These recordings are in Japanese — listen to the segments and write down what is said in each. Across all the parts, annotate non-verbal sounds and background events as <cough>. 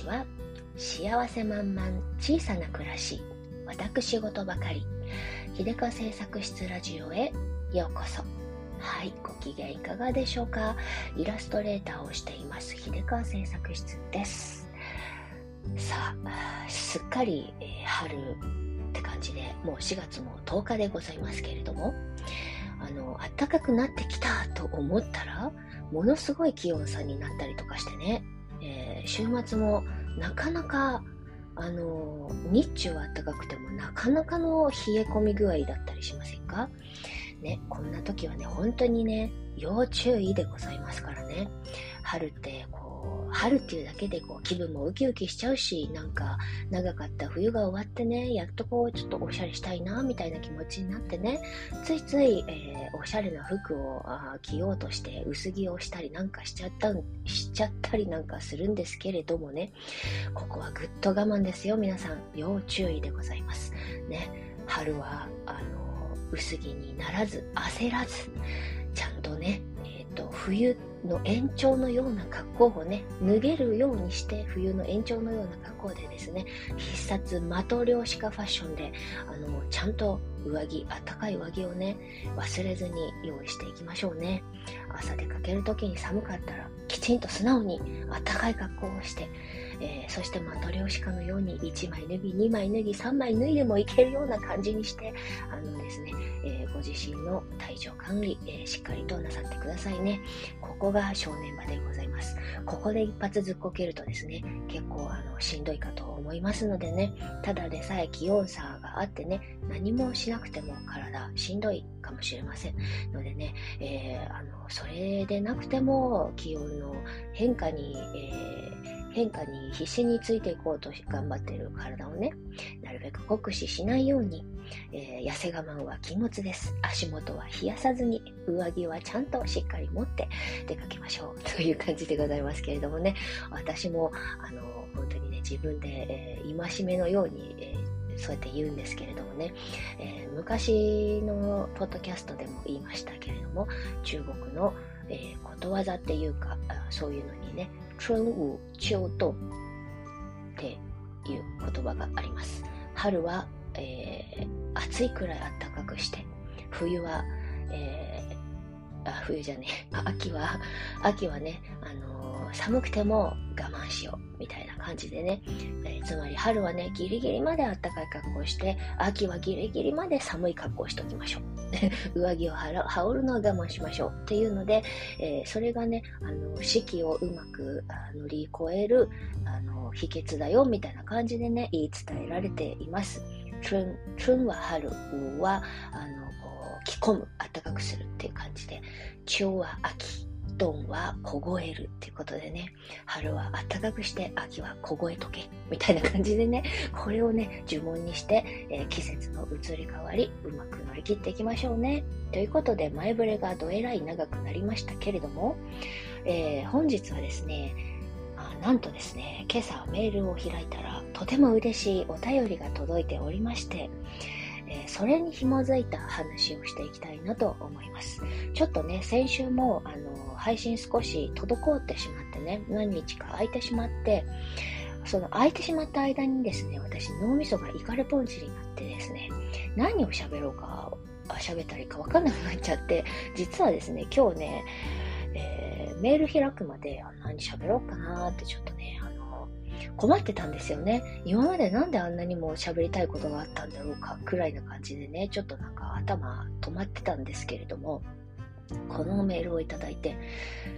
ちは幸せ満々小さな暮らし私事ばかり秀川製作室ラジオへようこそ。はいご機嫌いかがでしょうか？イラストレーターをしています秀川製作室です。さあすっかり、えー、春って感じでもう4月も10日でございますけれどもあの暖かくなってきたと思ったらものすごい気温差になったりとかしてね、えー、週末もなかなかあの日中は暖かくてもなかなかの冷え込み具合だったりしませんか？ね、こんな時はね、本当にね、要注意でございますからね。春ってこう春っていうだけでこう気分もウキウキしちゃうし、なんか長かった冬が終わってね、やっとこうちょっとおしゃれしたいな、みたいな気持ちになってね、ついつい、えー、おしゃれな服を着ようとして薄着をしたりなんかしちゃった、しちゃったりなんかするんですけれどもね、ここはぐっと我慢ですよ、皆さん。要注意でございます。ね、春は、あの、薄着にならず、焦らず、ちゃんとね、え、ー、と、冬の延長のような格好をね、脱げるようにして冬の延長のような格好でですね、必殺的漁師化ファッションで、あの、ちゃんと上着、あったかい上着をね、忘れずに用意していきましょうね。朝出かける時に寒かったら、きちんと素直にあったかい格好をして、えー、そして的漁師化のように1枚脱ぎ、2枚脱ぎ、3枚脱いでもいけるような感じにして、あのですね、えー、ご自身の体調管理、えー、しっかりとなさってくださいね。ここが正念場でございます。ここで一発ずっこけるとですね、結構あのしんどいかと思いますのでね、ただでさえ気温差があってね、何もしなくても体しんどいかもしれません。のでね、え、あのそれでなくても気温の変化に、えー変化に必死についていこうと頑張っている体をね、なるべく酷使しないように、えー、痩せ我慢は禁物です。足元は冷やさずに、上着はちゃんとしっかり持って出かけましょう。<laughs> という感じでございますけれどもね、私も、あの、本当にね、自分で、えー、戒めのように、えー、そうやって言うんですけれどもね、えー、昔のポッドキャストでも言いましたけれども、中国の、えー、ことわざっていうか、そういうのにね、春雨秋冬っていう言葉があります。春は、えー、暑いくらい暖かくして、冬は、えー、あ、冬じゃねえ、<laughs> 秋は、秋はね、あのー、寒くても我慢しよう、みたいな感じでね、えー、つまり春はね、ギリギリまで暖かい格好をして、秋はギリギリまで寒い格好をしておきましょう。<laughs> 上着を羽織るのは我慢しましょう。っていうので、えー、それがね、あの、四季をうまく乗り越える、あの、秘訣だよ、みたいな感じでね、言い伝えられています。春、春は春、は、あの、着込む、暖かくするっていう感じで、秋は秋、ドンは凍えるっていうことでね、春は暖かくして秋は凍えとけみたいな感じでね、<laughs> これをね、呪文にして、えー、季節の移り変わり、うまく乗り切っていきましょうね。ということで、前触れがどえらい長くなりましたけれども、えー、本日はですね、なんとですね、今朝メールを開いたら、とても嬉しいお便りが届いておりまして、えそれに紐づいた話をしていきたいなと思います。ちょっとね、先週もあの配信少し滞ってしまってね、何日か空いてしまって、その空いてしまった間にですね、私脳みそがイカレポンチになってですね、何を喋ろうか、喋ったらいいかわかんなくなっちゃって、実はですね、今日ね、えー、メール開くまで何喋ろうかなってちょっとね、困ってたんですよね。今までなんであんなにも喋りたいことがあったんだろうか、くらいな感じでね、ちょっとなんか頭止まってたんですけれども、このメールをいただいて、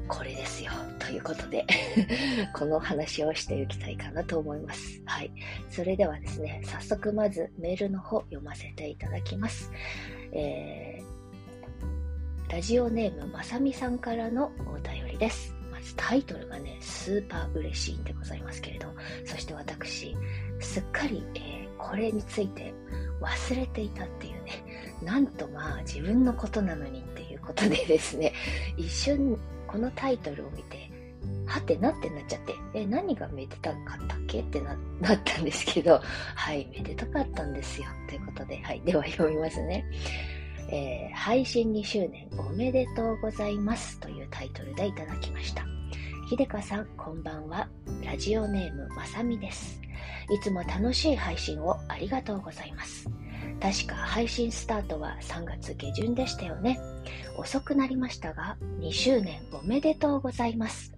これですよ、ということで <laughs> この話をしていきたいかなと思います。はい。それではですね、早速まずメールの方読ませていただきます。えー、ラジオネームまさみさんからのお便りです。タイトルがね、スーパー嬉しいんでございますけれど、そして私、すっかり、えー、これについて忘れていたっていうね、なんとまあ自分のことなのにっていうことでですね、一瞬このタイトルを見て、はてなってなっちゃって、え、何がめでたかったっけ？ってななったんですけど、はい、めでたかったんですよ。ということで、はい、では読みますね。えー、配信2周年おめでとうございますというタイトルでいただきました。ひでかさん、こんばんは。ラジオネームまさみです。いつも楽しい配信をありがとうございます。確か配信スタートは3月下旬でしたよね。遅くなりましたが、2周年おめでとうございます。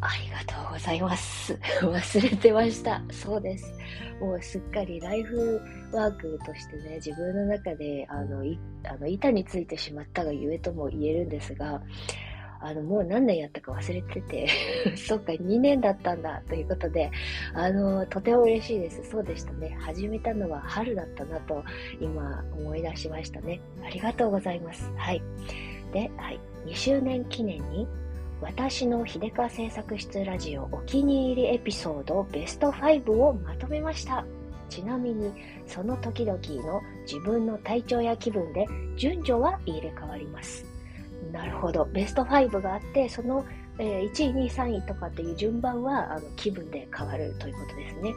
ありがとうございます。<laughs> 忘れてました。そうです。もうすっかりライフワークとしてね、自分の中であのいあの板についてしまったがゆえとも言えるんですが、あの、もう何年やったか忘れてて <laughs> そっか、2年だったんだ、ということで、あの、とても嬉しいです。そうでしたね。始めたのは春だったなと、今思い出しましたね。ありがとうございます。はい。で、はい。2周年記念に、私の秀川製作室ラジオお気に入りエピソードベスト5をまとめました。ちなみに、その時々の自分の体調や気分で順序は入れ替わります。なるほど。ベスト5があって、その、えー、1位、2位、3位とかっていう順番はあの気分で変わるということですね。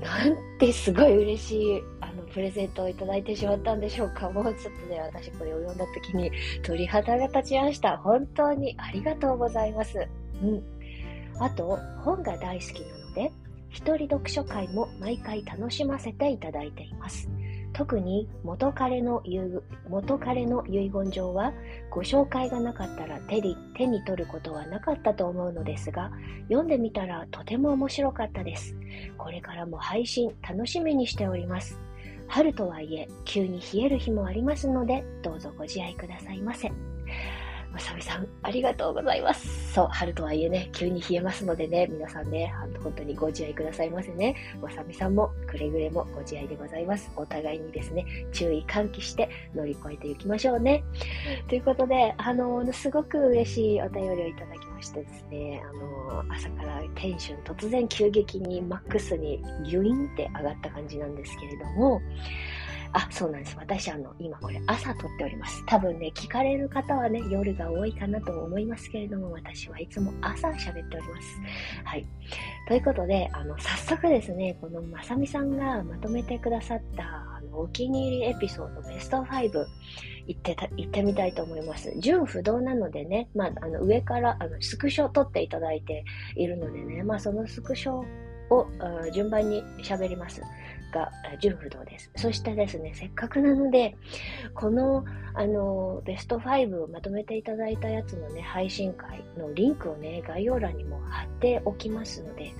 なんてすごい嬉しいあのプレゼントを頂いてしまったんでしょうか。もうちょっとね、私これを読んだ時に鳥肌が立ちました。本当にありがとうございます。うん。あと、本が大好きなので、一人読書会も毎回楽しませていただいています。特に元彼の元彼の遺言状はご紹介がなかったら手に手に取ることはなかったと思うのですが読んでみたらとても面白かったです。これからも配信楽しみにしております。春とはいえ急に冷える日もありますのでどうぞご自愛くださいませ。まさみさん、ありがとうございます。そう、春とはいえね、急に冷えますのでね、皆さんね、本当にご自愛くださいませね。まさみさんもくれぐれもご自愛でございます。お互いにですね、注意喚起して乗り越えていきましょうね。ということで、あの、すごく嬉しいお便りをいただきましてですね、あの、朝からテンション突然急激にマックスにギュインって上がった感じなんですけれども、あ、そうなんです。私、あの、今これ朝撮っております。多分ね、聞かれる方はね、夜が多いかなと思いますけれども、私はいつも朝喋っております。はい。ということで、あの、早速ですね、このまさみさんがまとめてくださった、あの、お気に入りエピソードベスト5、行ってた、行ってみたいと思います。純不動なのでね、まあ、あの、上から、あの、スクショ撮っていただいているのでね、まあ、そのスクショを順番に喋ります。が純不動です。そしてですね、せっかくなので、この、あの、ベスト5をまとめていただいたやつのね、配信会のリンクをね、概要欄にも貼っておきますので、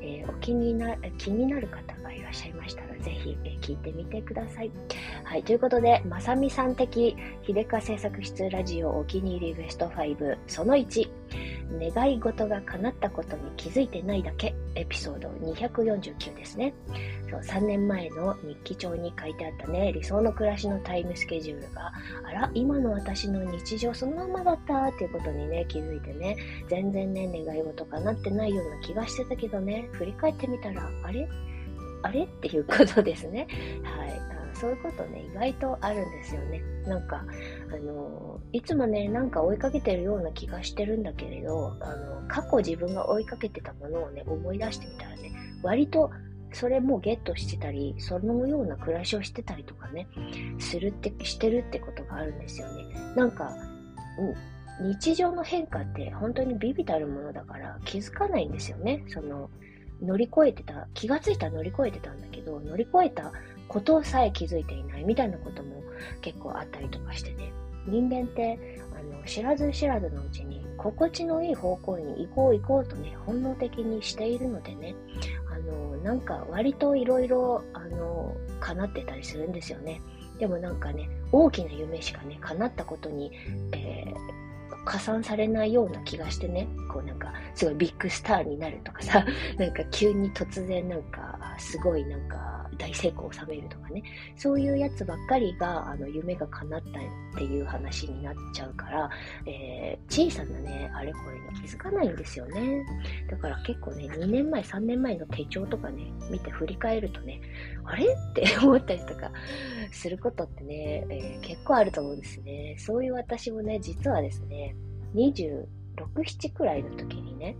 えー、お気にな、気になる方がいらっしゃいましたら、ぜひ、聞いてみてください。はい、ということで、まさみさん的、秀川製作室ラジオお気に入りベスト5、その1、願い事が叶ったことに気づいてないだけ、エピソード249ですね。そう3年前の日記帳に書いてあったね、理想の暮らしのタイムスケジュールが、あら、今の私の日常そのままだったっていうことにね、気づいてね、全然ね、願い事叶ってないような気がしてたけどね、振り返ってみたら、あれ？あれ？っていうことですね。はい。そういうことね、意外とあるんですよね。なんか、あの、いつもね、なんか追いかけてるような気がしてるんだけれど、あの、過去自分が追いかけてたものをね、思い出してみたらね、割とそれもゲットしてたり、そのような暮らしをしてたりとかね、するって、してるってことがあるんですよね。なんか、うん、日常の変化って本当にビビたるものだから気づかないんですよね。その、乗り越えてた、気がついたら乗り越えてたんだけど、乗り越えたことさえ気づいていないみたいなことも結構あったりとかしてね。人間ってあの知らず知らずのうちに心地のいい方向に行こう行こうとね、本能的にしているのでね、あの、なんか割といろいろ、あの、叶ってたりするんですよね。でもなんかね、大きな夢しかね、叶ったことに、えー、加算されないような気がしてね、こうなんか、すごいビッグスターになるとかさ、<laughs> なんか急に突然なんか、すごいなんか、大成功を収めるとかね、そういうやつばっかりが、あの、夢が叶ったっていう話になっちゃうから、えー、小さなね、あれこれに気づかないんですよね。だから結構ね、2年前、3年前の手帳とかね、見て振り返るとね、あれって <laughs> 思ったりとかすることってね、えー、結構あると思うんですね。そういう私もね、実はですね、26、7くらいの時にね、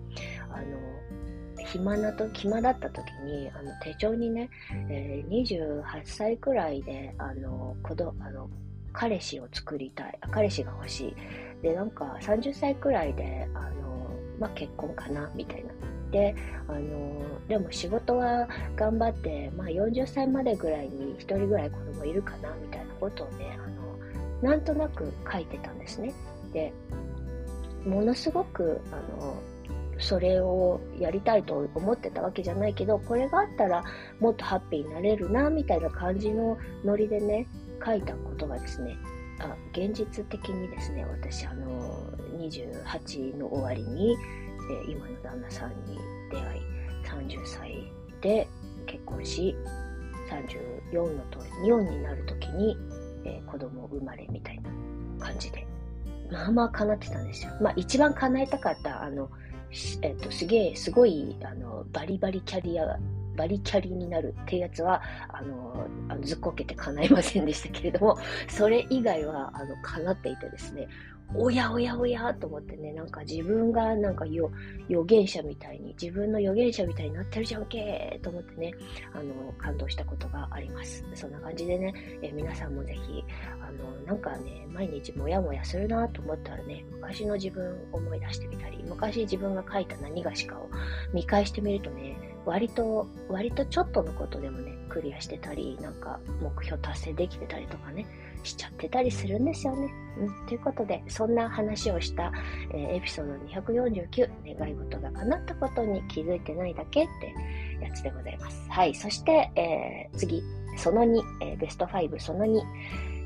あの、暇なと、暇だった時に、あの、手帳にね、えー、28歳くらいで、あの、子供、あの、彼氏を作りたい。彼氏が欲しい。で、なんか、30歳くらいで、あの、まあ、結婚かなみたいなであのでも仕事は頑張って、まあ、40歳までぐらいに1人ぐらい子供いるかなみたいなことをねあのなんとなく書いてたんですねでものすごくあのそれをやりたいと思ってたわけじゃないけどこれがあったらもっとハッピーになれるなみたいな感じのノリでね書いたことがですねあ現実的にですね私あの28の終わりに、えー、今の旦那さんに出会い30歳で結婚し34のと4になる時に、えー、子供生まれみたいな感じでまあまあ叶ってたんですよ。まあ一番叶えたかったあのえっと、すげえ、すごい、あの、バリバリキャリア、バリキャリになるっていうやつは、あの、あのずっこけて叶いませんでしたけれども、それ以外は、あの、叶っていてですね、おやおやおやと思ってね、なんか自分がなんか予言者みたいに、自分の予言者みたいになってるじゃんけーと思ってね、あの、感動したことがあります。そんな感じでね、え皆さんもぜひ、あの、なんかね、毎日もやもやするなと思ったらね、昔の自分を思い出してみたり、昔自分が書いた何がしかを見返してみるとね、割と、割とちょっとのことでもね、クリアしてたり、なんか目標達成できてたりとかね、しちゃってたりするんですよね。うん。ということで、そんな話をした、えー、エピソード249、願い事が叶ったことに気づいてないだけってやつでございます。はい。そして、えー、次、その2、えー、ベスト5、その2、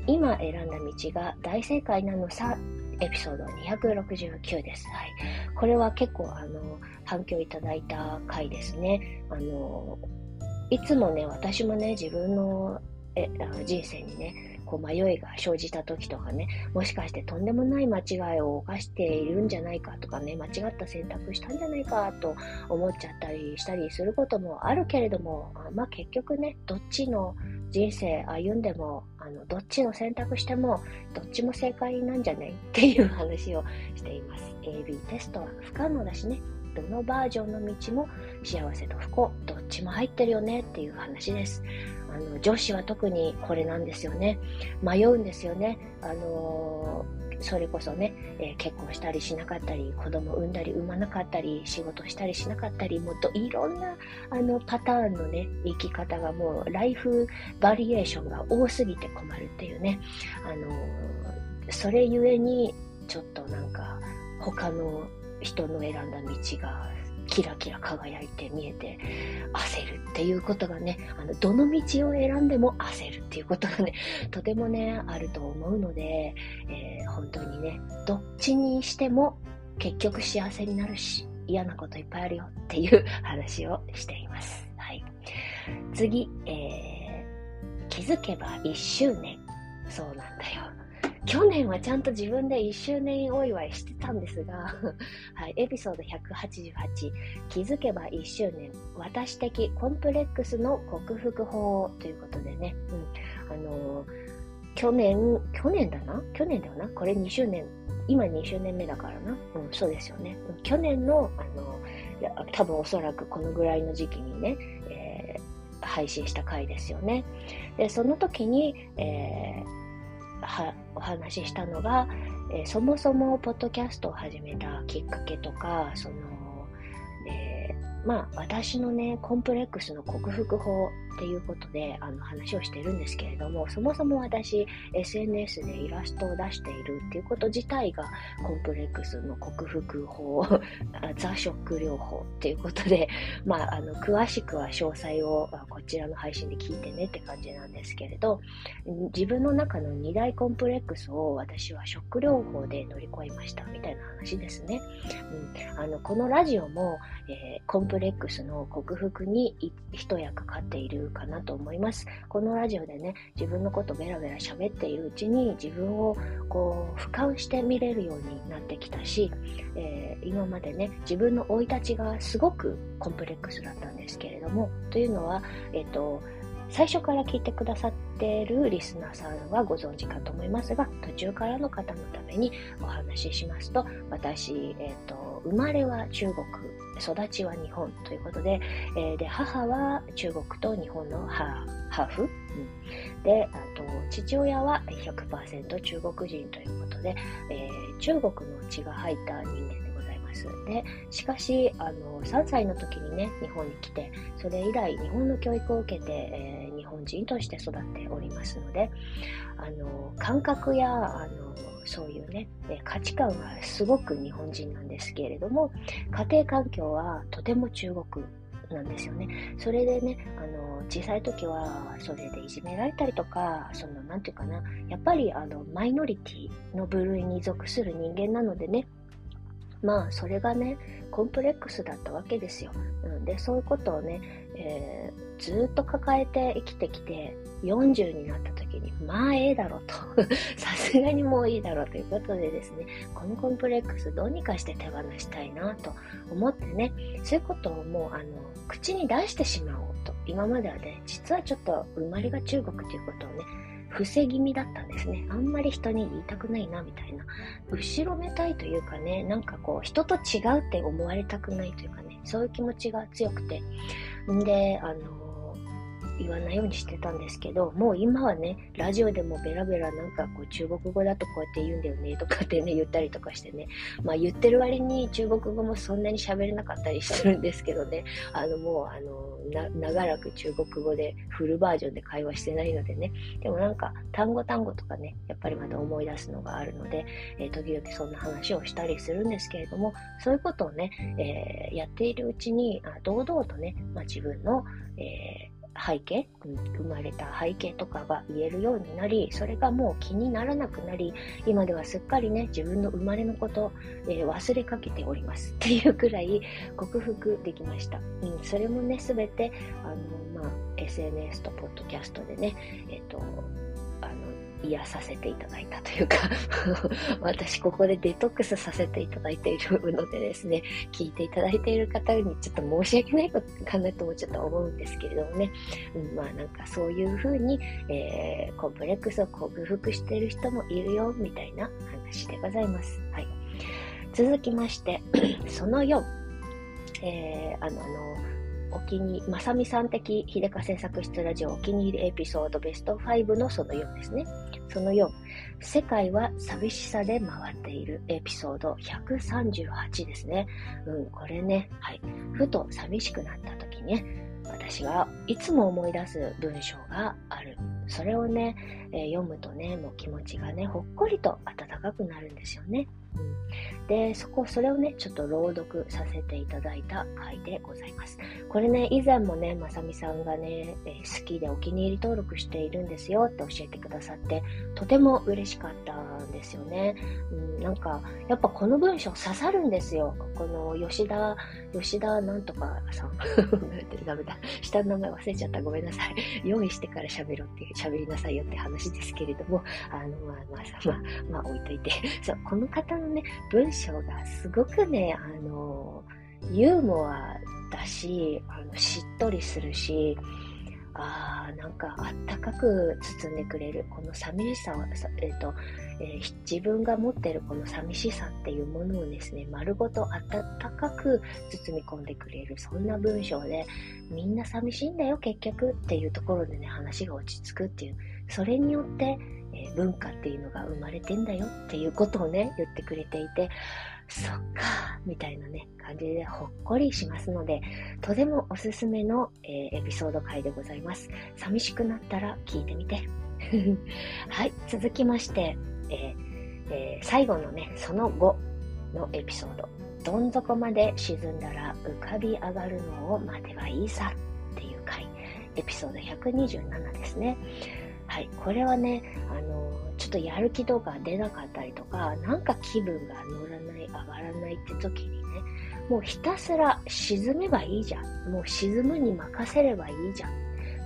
今選んだ道が大正解なのさ、エピソード269です。はい。これは結構、あの、反響いただいた回ですね。あの、いつもね、私もね、自分のえ人生にね、こう迷いが生じた時とかね、もしかしてとんでもない間違いを犯しているんじゃないかとかね、間違った選択したんじゃないかと思っちゃったりしたりすることもあるけれども、まあ結局ね、どっちの人生歩んでも、あの、どっちの選択しても、どっちも正解なんじゃないっていう話をしています。AB テストは不可能だしね、どのバージョンの道も幸せと不幸、どっちも入ってるよねっていう話です。あの女子は特にこれなんですよね。迷うんですよね。あのそれこそね、えー、結婚したりしなかったり、子供産んだり産まなかったり、仕事したりしなかったり、もっといろんなあのパターンのね、生き方がもうライフバリエーションが多すぎて困るっていうね、あのそれゆえにちょっとなんか他の人の選んだ道がキラキラ輝いて見えて焦るっていうことがね、あの、どの道を選んでも焦るっていうことがね、<laughs> とてもね、あると思うので、えー、本当にね、どっちにしても結局幸せになるし、嫌なこといっぱいあるよっていう <laughs> 話をしています。はい。次、えー、気づけば1周年。そうなんだよ。去年はちゃんと自分で1周年お祝いしてたんですが <laughs> はい、エピソード188、気づけば1周年、私的コンプレックスの克服法ということでね、うん、あのー、去年、去年だな？去年だよな？これ2周年、今2周年目だからな。うん、そうですよね。去年の、あのー、多分おそらくこのぐらいの時期にね、えー、配信した回ですよね。で、その時に、えーお話ししたのが、えー、そもそもポッドキャストを始めたきっかけとかその、えー、まあ私のねコンプレックスの克服法っていうことであの話をしてるんですけれどもそもそも私 SNS でイラストを出しているっていうこと自体がコンプレックスの克服法ザ・ショック療法っていうことで、まあ、あの詳しくは詳細をこちらの配信で聞いてねって感じなんですけれど自分の中の二大コンプレックスを私はショック療法で乗り越えましたみたいな話ですね、うん、あのこのラジオも、えー、コンプレックスの克服に一役買っているかなと思います。このラジオでね、自分のことベラベラ喋っているうちに自分をこう俯瞰して見れるようになってきたし、えー、今までね、自分の生い立ちがすごくコンプレックスだったんですけれども、というのは、えっ、ー、と、最初から聞いてくださってるリスナーさんはご存知かと思いますが、途中からの方のためにお話ししますと、私、えっ、ー、と、生まれは中国、育ちは日本ということで、えー、で、母は中国と日本のハーフ、うん、で、あと、父親は100%中国人ということで、えー、中国の血が入った人間でございます。で、しかし、あの、3歳の時にね、日本に来て、それ以来日本の教育を受けて、えー、本人として育っておりますので、あの、感覚や、あの、そういうね、価値観がすごく日本人なんですけれども、家庭環境はとても中国なんですよね。それでね、あの、小さい時は、それでいじめられたりとか、その、なんていうかな、やっぱり、あの、マイノリティの部類に属する人間なのでね、まあ、それがね、コンプレックスだったわけですよ。うん、で、そういうことをね、え、ずっと抱えて生きてきて、40になった時に、まあええだろうと。<laughs> さすがにもういいだろうということでですね、このコンプレックスどうにかして手放したいなと思ってね、そういうことをもう、あの、口に出してしまおうと。今まではね、実はちょっと生まれが中国ということをね、伏せ気味だったんですね。あんまり人に言いたくないな、みたいな。後ろめたいというかね、なんかこう、人と違うって思われたくないというかね、そういう気持ちが強くて。んで、あの言わないようにしてたんですけど、もう今はね、ラジオでもベラベラなんかこう中国語だとこうやって言うんだよねとかってね、言ったりとかしてね、まあ言ってる割に中国語もそんなに喋れなかったりするんですけどね、あのもうあの、長らく中国語でフルバージョンで会話してないのでね、でもなんか単語単語とかね、やっぱりまた思い出すのがあるので、えー、時々そんな話をしたりするんですけれども、そういうことをね、えー、やっているうちに、あ堂々とね、まあ、自分の、えー背景、生まれた背景とかが言えるようになり、それがもう気にならなくなり、今ではすっかりね、自分の生まれのこと、えー、忘れかけておりますっていうくらい克服できました。うん、それもね、全て、あの、まあ、SNS とポッドキャストでね、えっ、ー、と、癒させていただいたというか <laughs> 私ここでデトックスさせていただいているのでですね、聞いていただいている方にちょっと申し訳ないことかなともちょっと思うんですけれどもね、うん、まあなんかそういうふうに、えー、コンプレックスを克服している人もいるよ、みたいな話でございます。はい。続きまして、<clears throat> その4、えー、あの、あの、お気に、まさみさん的秀香製作室ラジオお気に入りエピソードベスト5のその4ですね。その4、世界は寂しさで回っているエピソード138ですね。うん、これね、はい。ふと寂しくなった時ね、私はいつも思い出す文章がある。それをね、えー、読むとね、もう気持ちがね、ほっこりと温かくなるんですよね。うんで、そこ、それをね、ちょっと朗読させていただいた回でございます。これね、以前もね、まさみさんがね、えー、好きでお気に入り登録しているんですよって教えてくださって、とても嬉しかったんですよね。うん、なんか、やっぱこの文章刺さるんですよ。この吉田、吉田なんとかさん。<laughs> ダメだ。下の名前忘れちゃった。ごめんなさい。用意してから喋ろうって、喋りなさいよって話ですけれども、あの、まあ、まあ、まあ、まあ、置いといて。<laughs> そう、この方のね、文章がすごくね、あの、ユーモアだし、あのしっとりするし、ああ、なんかあったかく包んでくれる。この寂しさは、えっ、ー、と、えー、自分が持ってるこの寂しさっていうものをですね、丸ごと温かく包み込んでくれる。そんな文章で、みんな寂しいんだよ、結局っていうところでね、話が落ち着くっていう。それによって、えー、文化っていうのが生まれてんだよっていうことをね、言ってくれていて、そっか、みたいなね、感じでほっこりしますので、とてもおすすめの、えー、エピソード回でございます。寂しくなったら聞いてみて。<laughs> はい、続きまして、えーえー、最後のね、その後のエピソード。どん底まで沈んだら浮かび上がるのを待てばいいさっていう回、エピソード127ですね。はい、これはね、あのちょっとやる気とか出なかったりとか、なんか気分が乗らない、上がらないって時にね、もうひたすら沈めばいいじゃん。もう沈むに任せればいいじゃん。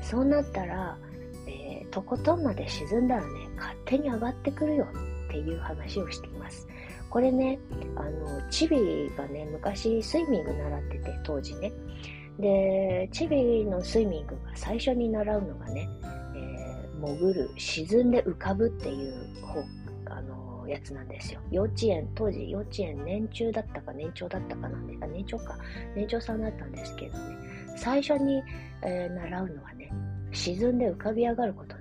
そうなったら、とことんまで沈んだらね、勝手に上がってくるよっていう話をしています。これね、あの、チビがね、昔スイミング習ってて、当時ね。で、チビのスイミングが最初に習うのがねえ、潜る、沈んで浮かぶっていう方、あのやつなんですよ。幼稚園、当時幼稚園年中だったか年長だったかなんで、あ、年長か、年長さんだったんですけどね、最初に、えー、習うのはね、沈んで浮かび上がること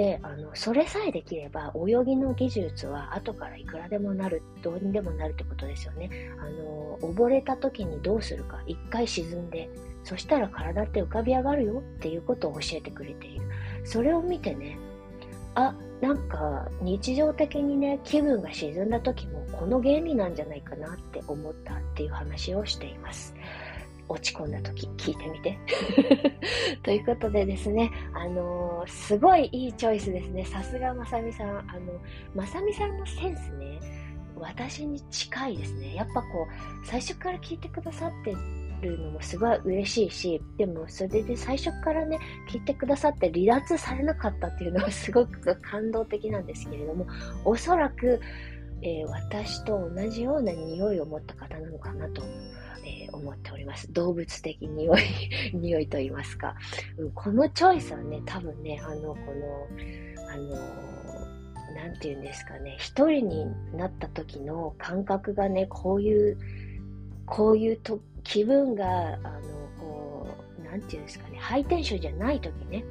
で。あの、それさえできれば、泳ぎの技術は後からいくらでもなる、どうにでもなるってことですよね。あの、溺れた時にどうするか、一回沈んで、そしたら体って浮かび上がるよっていうことを教えてくれている。それを見てね、あ、なんか日常的にね、気分が沈んだ時もこの原理なんじゃないかなって思ったっていう話をしています。落ち込んだ時聞いてみて。<laughs> ということでですね、あのー、すごいいいチョイスですね。さすがまさみさん。あの、まさみさんのセンスね、私に近いですね。やっぱこう、最初から聞いてくださってるのもすごい嬉しいし、でもそれで最初からね、聞いてくださって離脱されなかったっていうのはすごく感動的なんですけれども、おそらく、えー、私と同じような匂いを持った方なのかなとえー、思っております。動物的匂い <laughs> 匂いと言いますか、うん。このチョイスはね、多分ね、あの、この、あの、なんて言うんですかね、一人になった時の感覚がね、こういう、こういうと気分が、あの、こう、なんて言うんですかね、ハイテンションじゃない時ね、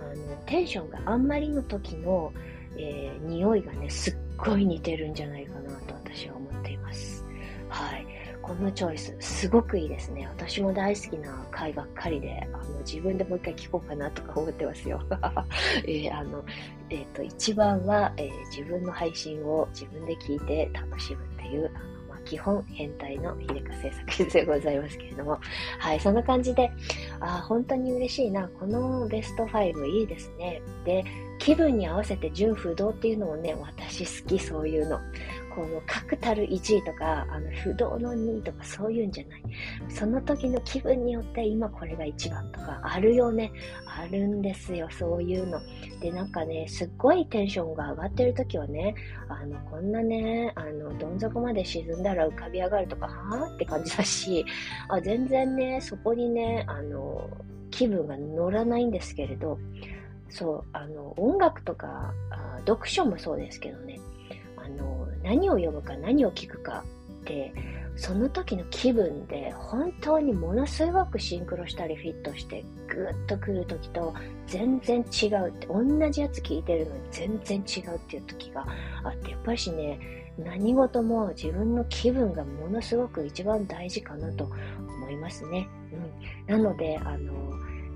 あの、テンションがあんまりの時の、えー、匂いがね、すっごい似てるんじゃないかなと私は思っています。はい。このチョイス、すごくいいですね。私も大好きな回ばっかりで、あの自分でもう一回聞こうかなとか思ってますよ。<laughs> えー、あの、えっ、ー、と、一番は、えー、自分の配信を自分で聞いて楽しむっていう、あのまあ、基本変態の秀香製作室でございますけれども、はい、そんな感じで、あ本当に嬉しいな。このベスト5いいですね。で、気分に合わせて純不動っていうのもね、私好き、そういうの。この確たる1位とか、あの不動の2位とかそういうんじゃない。その時の気分によって今これが一番とかあるよね。あるんですよ、そういうの。で、なんかね、すっごいテンションが上がってる時はね、あの、こんなね、あの、どん底まで沈んだら浮かび上がるとか、はぁって感じだし、あ、全然ね、そこにね、あの、気分が乗らないんですけれど、そう、あの、音楽とか、あ読書もそうですけどね、あの何を読むか何を聞くかってその時の気分で本当にものすごくシンクロしたりフィットしてグッとくる時と全然違うって同じやつ聞いてるのに全然違うっていう時があってやっぱりしね何事も自分の気分がものすごく一番大事かなと思いますね。うん、なのであの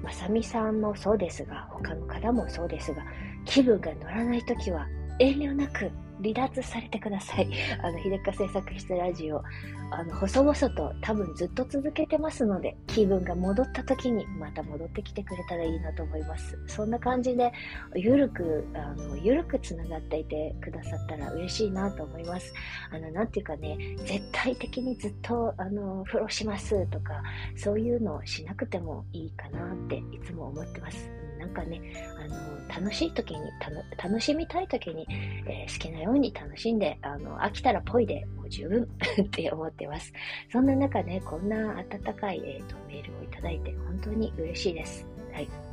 まさみさんもそうですが他の方もそうですが気分が乗らない時は遠慮なく離脱されてください。<laughs> あの、秀香製作室ラジオ、あの、細々と多分ずっと続けてますので、気分が戻った時にまた戻ってきてくれたらいいなと思います。そんな感じで、ゆるく、あの、ゆるく繋がっていてくださったら嬉しいなと思います。あの、なんていうかね、絶対的にずっと、あの、フローしますとか、そういうのをしなくてもいいかなっていつも思ってます。なんかね、あの、楽しい時に、楽しみたい時に、えー、好きなように楽しんで、あの、飽きたらぽいでもう十分 <laughs> って思ってます。そんな中ね、こんな温かい、えーと、メールをいただいて本当に嬉しいです。はい。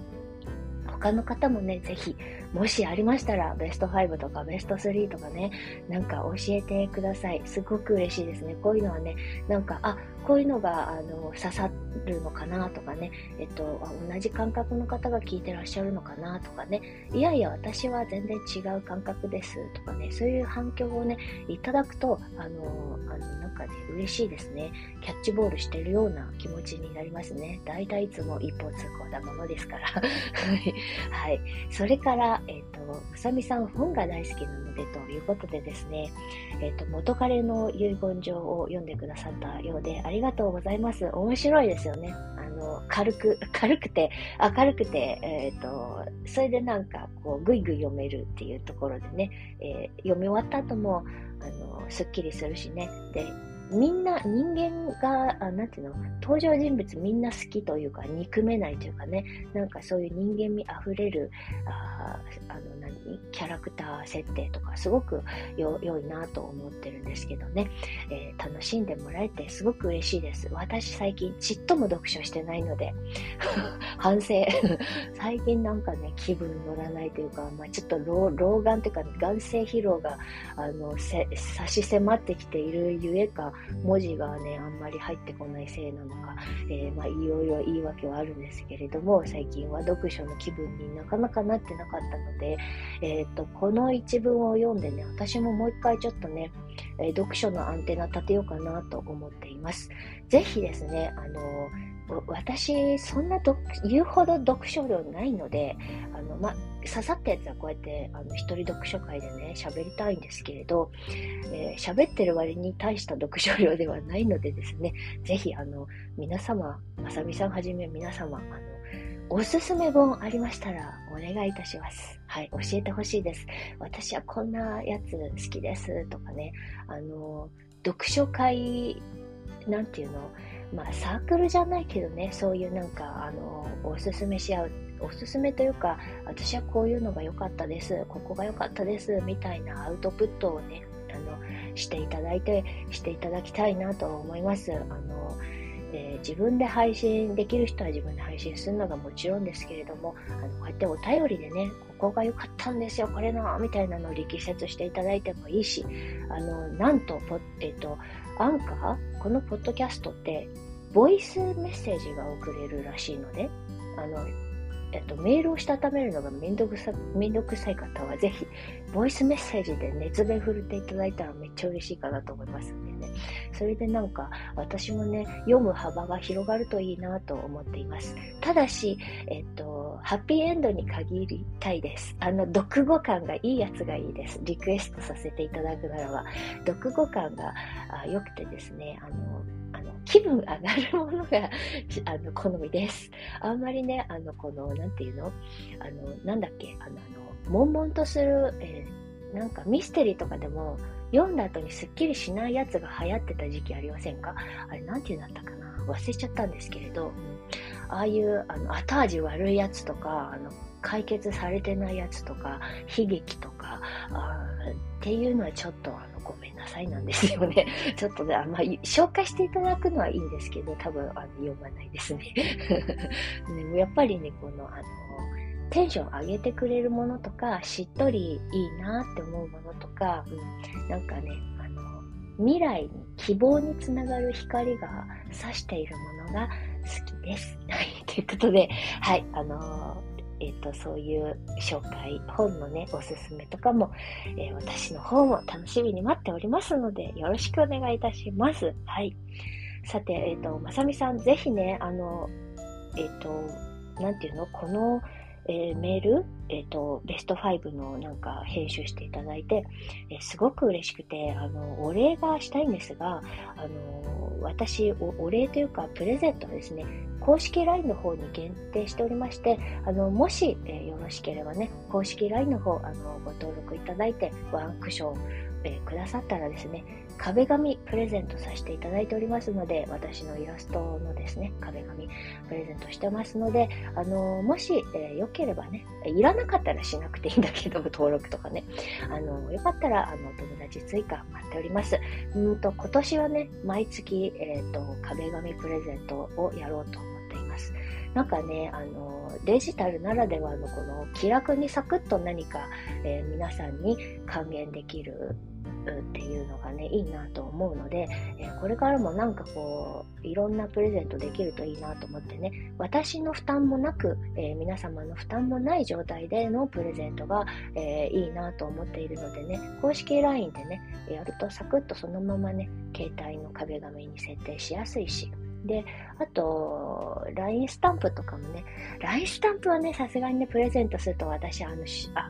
他の方もね、ぜひ、もしありましたら、ベスト5とかベスト3とかね、なんか教えてください。すごく嬉しいですね。こういうのはね、なんか、あ、こういうのが、あの、刺さるのかなとかね、えっと、同じ感覚の方が聞いてらっしゃるのかなとかね、いやいや、私は全然違う感覚ですとかね、そういう反響をね、いただくと、あの、あのかね、嬉しいですね。キャッチボールしてるような気持ちになりますね。大体いいつも一方通行なものですから。<laughs> はい。それから、えっ、と、うさみさん本が大好きなのでということでですね、えっ、と、元彼の遺言状を読んでくださったようで、ありがとうございます。面白いですよね。あの、軽く、<laughs> 軽くて、明るくて、えっ、ー、と、それでなんか、こう、ぐいぐい読めるっていうところでね、えー、読み終わった後も、あの、すっきりするしね。で、みんな、人間が、あなんていうの、登場人物みんな好きというか、憎めないというかね、なんかそういう人間味あふれる、ああの、何、キャラクター設定とか、すごく良いなと思ってるんですけどね、えー、楽しんでもらえてすごく嬉しいです。私最近ちっとも読書してないので、<laughs> 反省。<laughs> 最近なんかね、気分乗らないというか、まあ、ちょっと老老眼というか、眼性疲労が、あの、差し迫ってきているゆえか、文字がね、あんまり入ってこないせいなのか、えー、まあ、いろいろ言い訳はあるんですけれども、最近は読書の気分になかなかなってなかったので、えっ、ー、と、この一文を読んでね、私ももう一回ちょっとね、え読書のアンテナ立てようかなと思っています。ぜひですね、あの私、そんな言うほど読書量ないので、あの、ま、刺さったやつはこうやって、あの、一人読書会でね、喋りたいんですけれど、えー、喋ってる割に大した読書量ではないのでですね、ぜひ、あの、皆様、まさみさんはじめ皆様、あの、おすすめ本ありましたらお願いいたします。はい、教えてほしいです。私はこんなやつ好きですとかね、あの、読書会、なんていうの、まあ、サークルじゃないけどね、そういうなんか、あの、おすすめし合う、おすすめというか、私はこういうのが良かったです、ここが良かったです、みたいなアウトプットをね、あの、していただいて、していただきたいなと思います。あの、えー、自分で配信できる人は自分で配信するのがもちろんですけれども、あのこうやってお便りでね、ここが良かったんですよ、これの、みたいなのを力説していただいてもいいし、あの、なんと、えっ、ー、と、アンカーこのポッドキャストって、ボイスメッセージが送れるらしいので、あの、えっと、メールをしたためるのがめんどくさ、めんどくさい方はぜひ、ボイスメッセージで熱弁振るっていただいたらめっちゃ嬉しいかなと思いますんでね。それでなんか、私もね、読む幅が広がるといいなと思っています。ただし、えっと、ハッピーエンドに限りたいです。あの、読後感がいいやつがいいです。リクエストさせていただくならば、読後感が良くてですね、あの、あの気分上がるものが <laughs> あの好みです。あんまりね、あの、この、なんていうの？あの、なんだっけ、あの、あの悶々とする、えー、なんかミステリーとかでも、読んだ後にすっきりしないやつが流行ってた時期ありませんか？あれ、なんて言うんだったかな？忘れちゃったんですけれど、ああいう、あの、後味悪いやつとか、あの、解決されてないやつとか、悲劇とか、あっていうのはちょっと、あの、ごめんなさいなんですよね。<laughs> ちょっとね、あんまり紹介していただくのはいいんですけど、多分あの読まないですね。<laughs> ねやっぱりね、この、あの、テンション上げてくれるものとか、しっとりいいなって思うものとか、うん、なんかね、あの、未来に希望につながる光が差しているものが好きです。はい。ということで、はい、あのえっ、と、そういう紹介、本のね、おすすめとかも、えー、私の方も楽しみに待っておりますので、よろしくお願いいたします。はい。さて、えっ、と、まさみさん、ぜひね、あの、えっ、と、なんていうの？この、えー、メール、えっ、ー、と、ベスト5のなんか編集していただいて、えー、すごく嬉しくて、あの、お礼がしたいんですが、あの、私お、お礼というか、プレゼントですね、公式 LINE の方に限定しておりまして、あの、もし、えよろしければね、公式 LINE の方、あの、ご登録いただいて、ワンクション、えくださったらですね、壁紙プレゼントさせていただいておりますので、私のイラストのですね、壁紙プレゼントしてますので、あの、もし、えー、よければね、いらなかったらしなくていいんだけど、<laughs> 登録とかね、あの、よかったら、あの、友達追加待っております。うんと、今年はね、毎月、えっ、と、壁紙プレゼントをやろうと思。なんかね、あの、デジタルならではのこの気楽にサクッと何か、えー、皆さんに還元できるっていうのがね、いいなと思うので、えこれからもなんかこう、いろんなプレゼントできるといいなと思ってね、私の負担もなく、えー、皆様の負担もない状態でのプレゼントが、えー、いいなと思っているのでね、公式 LINE でね、やるとサクッとそのままね、携帯の壁紙に設定しやすいし、で、あと、LINE スタンプとかもね、LINE スタンプはね、さすがにね、プレゼントすると私、あの、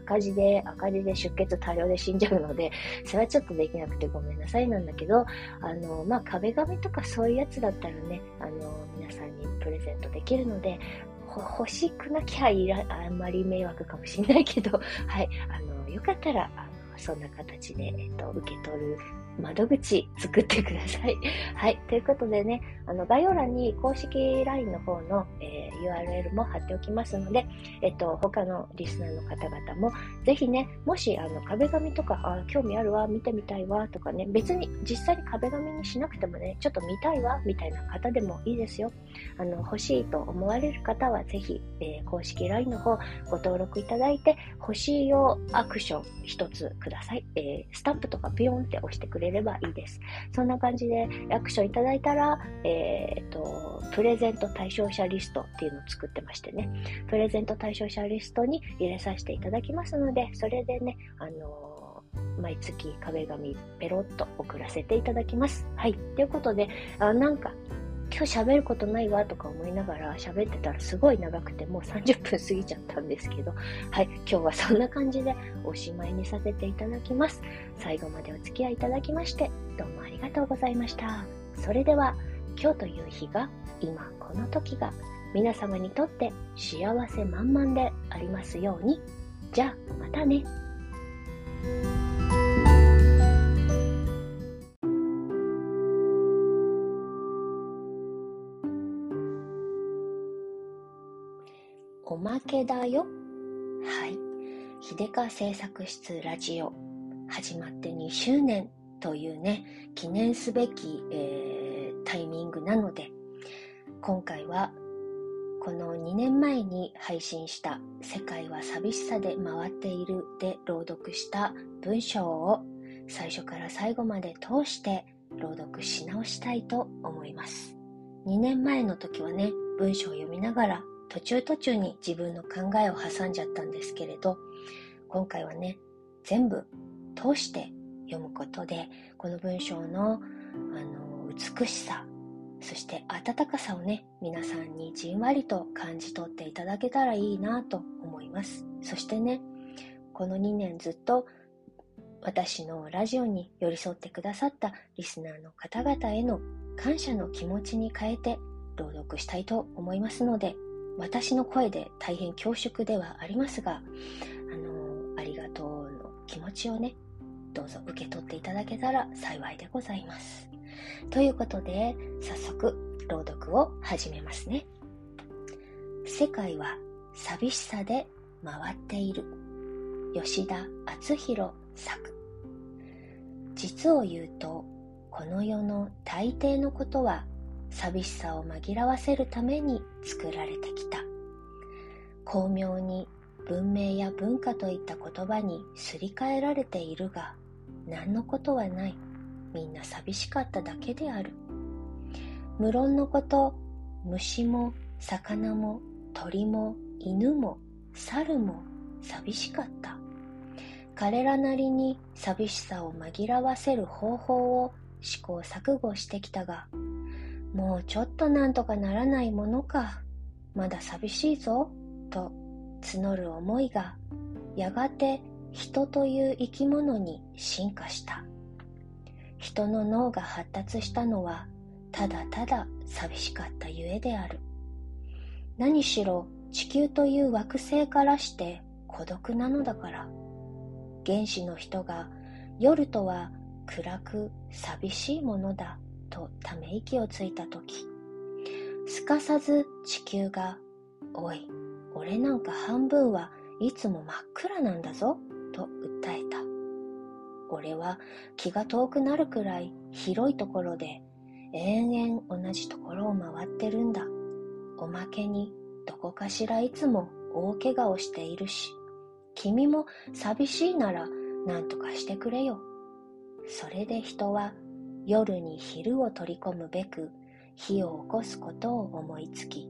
赤字で、赤字で出血多量で死んじゃうので、それはちょっとできなくてごめんなさいなんだけど、あの、まあ、壁紙とかそういうやつだったらね、あの、皆さんにプレゼントできるので、欲しくなきゃいら、あんまり迷惑かもしれないけど、はい、あの、よかったら、あの、そんな形で、えっと、受け取る窓口作ってください。<laughs> はい。ということでね、あの、概要欄に公式 LINE の方の、えー、URL も貼っておきますので、えっと、他のリスナーの方々も、ぜひね、もし、あの、壁紙とか、あ、興味あるわ、見てみたいわ、とかね、別に実際に壁紙にしなくてもね、ちょっと見たいわ、みたいな方でもいいですよ。あの、欲しいと思われる方は、ぜひ、えー、公式 LINE の方、ご登録いただいて、欲しいよアクション一つください。えー、スタンプとかピヨンって押してくれればいいです。そんな感じでアクションいただいたら、えー、と、プレゼント対象者リストっていうのを作ってましてね、プレゼント対象者リストに入れさせていただきますので、それでね、あの、毎月壁紙ペロッと送らせていただきます。はい。ということで、あなんか今日喋ることないわとか思いながら喋ってたらすごい長くてもう30分過ぎちゃったんですけど、はい、今日はそんな感じでおしまいにさせていただきます。最後までお付き合いいただきましてどうもありがとうございました。それでは今日という日が今この時が皆様にとって幸せ満々でありますように。じゃあまたね。けだよ。はい。秀川製作室ラジオ始まって2周年というね、記念すべき、えー、タイミングなので、今回はこの2年前に配信した「世界は寂しさで回っている」で朗読した文章を最初から最後まで通して朗読し直したいと思います。2年前の時はね、文章を読みながら途中途中に自分の考えを挟んじゃったんですけれど今回はね全部通して読むことでこの文章のあの美しさそして温かさをね皆さんにじんわりと感じ取っていただけたらいいなと思います。そしてねこの2年ずっと私のラジオに寄り添ってくださったリスナーの方々への感謝の気持ちに変えて朗読したいと思いますので私の声で大変恐縮ではありますが、あの、ありがとうの気持ちをね、どうぞ受け取っていただけたら幸いでございます。ということで、早速、朗読を始めますね。世界は寂しさで回っている。吉田篤弘作。実を言うと、この世の大抵のことは寂しさを紛らわせるために作られてきた。巧妙に文明や文化といった言葉にすり替えられているが何のことはない。みんな寂しかっただけである。無論のこと虫も魚も鳥も犬も猿も寂しかった。彼らなりに寂しさを紛らわせる方法を試行錯誤してきたがもうちょっとなんとかならないものか。まだ寂しいぞ。と募る思いが、やがて人という生き物に進化した。人の脳が発達したのは、ただただ寂しかったゆえである。何しろ地球という惑星からして孤独なのだから。原始の人が夜とは暗く寂しいものだとため息をついた時すかさず地球が「おい俺なんか半分はいつも真っ暗なんだぞ」と訴えた。俺は気が遠くなるくらい広いところで延々同じところを回ってるんだ。おまけにどこかしらいつも大怪我をしているし君も寂しいなら何とかしてくれよ。それで人は夜に昼を取り込むべく火を起こすことを思いつき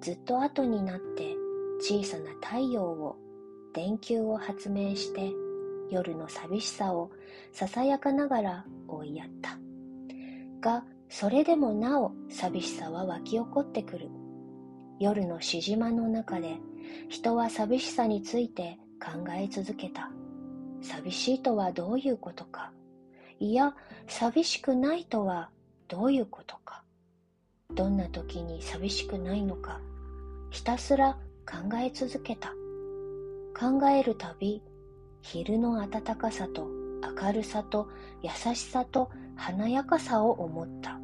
ずっと後になって小さな太陽を電球を発明して夜の寂しさをささやかながら追いやった。がそれでもなお寂しさは湧き起こってくる。夜のしじまの中で人は寂しさについて考え続けた。寂しいとはどういうことか。いや、寂しくないとはどういうことか。どんな時に寂しくないのか、ひたすら考え続けた。考えるたび、昼の暖かさと明るさと優しさと華やかさを思った。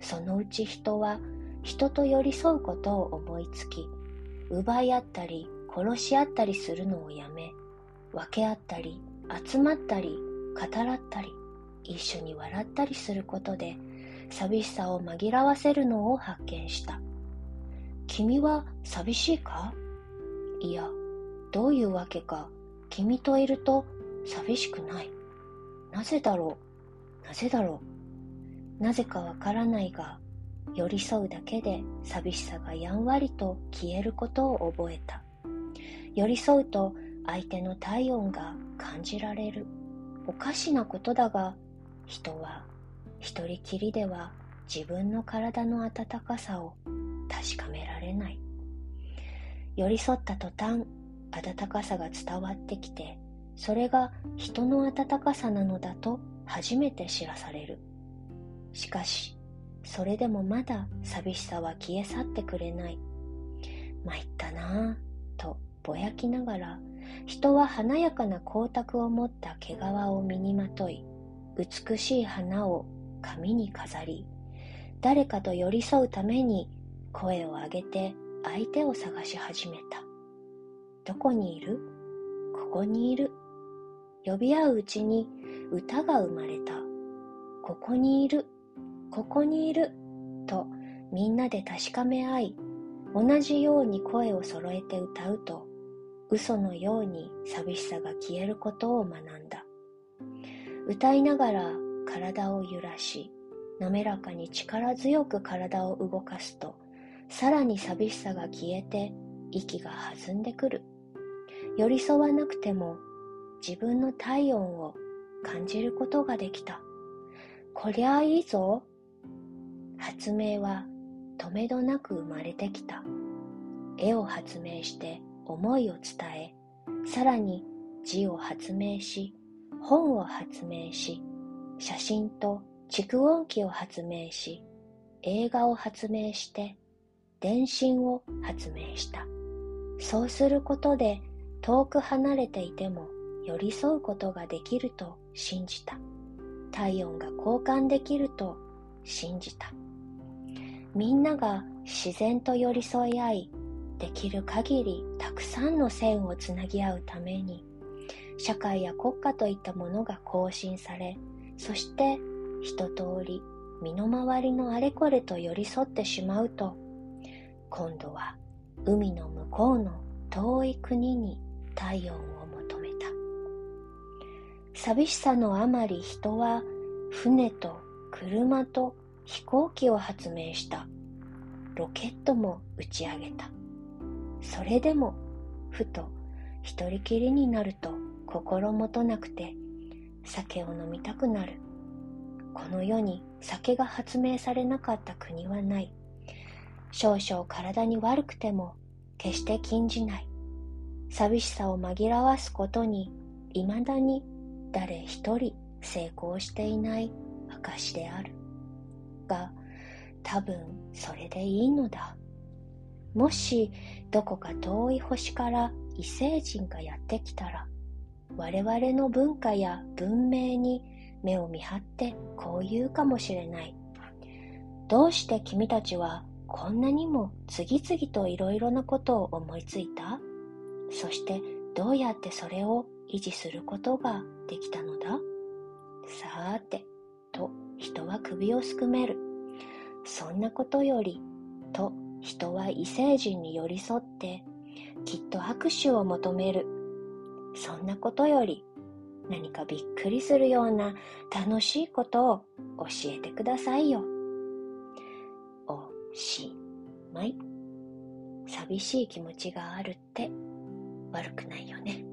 そのうち人は人と寄り添うことを思いつき、奪い合ったり殺し合ったりするのをやめ、分け合ったり集まったり語らったり、一緒に笑ったりすることで寂しさを紛らわせるのを発見した君は寂しいか？いやどういうわけか？君といると寂しくない。なぜだろう？なぜだろう？なぜかわからないが、寄り添うだけで寂しさがやんわりと消えることを覚えた。寄り添うと相手の体温が感じられる。おかしなことだが、人は一人きりでは自分の体の温かさを確かめられない。寄り添った途端、温かさが伝わってきて、それが人の温かさなのだと初めて知らされる。しかし、それでもまだ寂しさは消え去ってくれない。参ったなぁ、とぼやきながら、人は華やかな光沢を持った毛皮を身にまとい、美しい花を髪に飾り、誰かと寄り添うために声を上げて相手を探し始めた。どこにいる？ここにいる。呼び合ううちに歌が生まれた。ここにいる。ここにいる。とみんなで確かめ合い、同じように声を揃えて歌うと、嘘のように寂しさが消えることを学んだ。歌いながら体を揺らし、滑らかに力強く体を動かすと、さらに寂しさが消えて息が弾んでくる。寄り添わなくても自分の体温を感じることができた。こりゃいいぞ。発明は止めどなく生まれてきた。絵を発明して思いを伝え、さらに字を発明し、本を発明し、写真と蓄音機を発明し、映画を発明して、電信を発明した。そうすることで遠く離れていても寄り添うことができると信じた。体温が交換できると信じた。みんなが自然と寄り添い合い、できる限りたくさんの線をつなぎ合うために、社会や国家といったものが更新され、そして一通り身の回りのあれこれと寄り添ってしまうと、今度は海の向こうの遠い国に体温を求めた。寂しさのあまり人は船と車と飛行機を発明した。ロケットも打ち上げた。それでも、ふと一人きりになると心もとなくて酒を飲みたくなる。この世に酒が発明されなかった国はない。少々体に悪くても決して禁じない。寂しさを紛らわすことに未だに誰一人成功していない証である。が、多分それでいいのだ。もしどこか遠い星から異星人がやってきたら、我々の文化や文明に目を見張ってこう言うかもしれない。どうして君たちはこんなにも次々といろいろなことを思いついた？そしてどうやってそれを維持することができたのだ？さーて、と人は首をすくめる。そんなことより、と人は異星人に寄り添って、きっと拍手を求める。そんなことより、何かびっくりするような楽しいことを教えてくださいよ。おしまい。寂しい気持ちがあるって悪くないよね。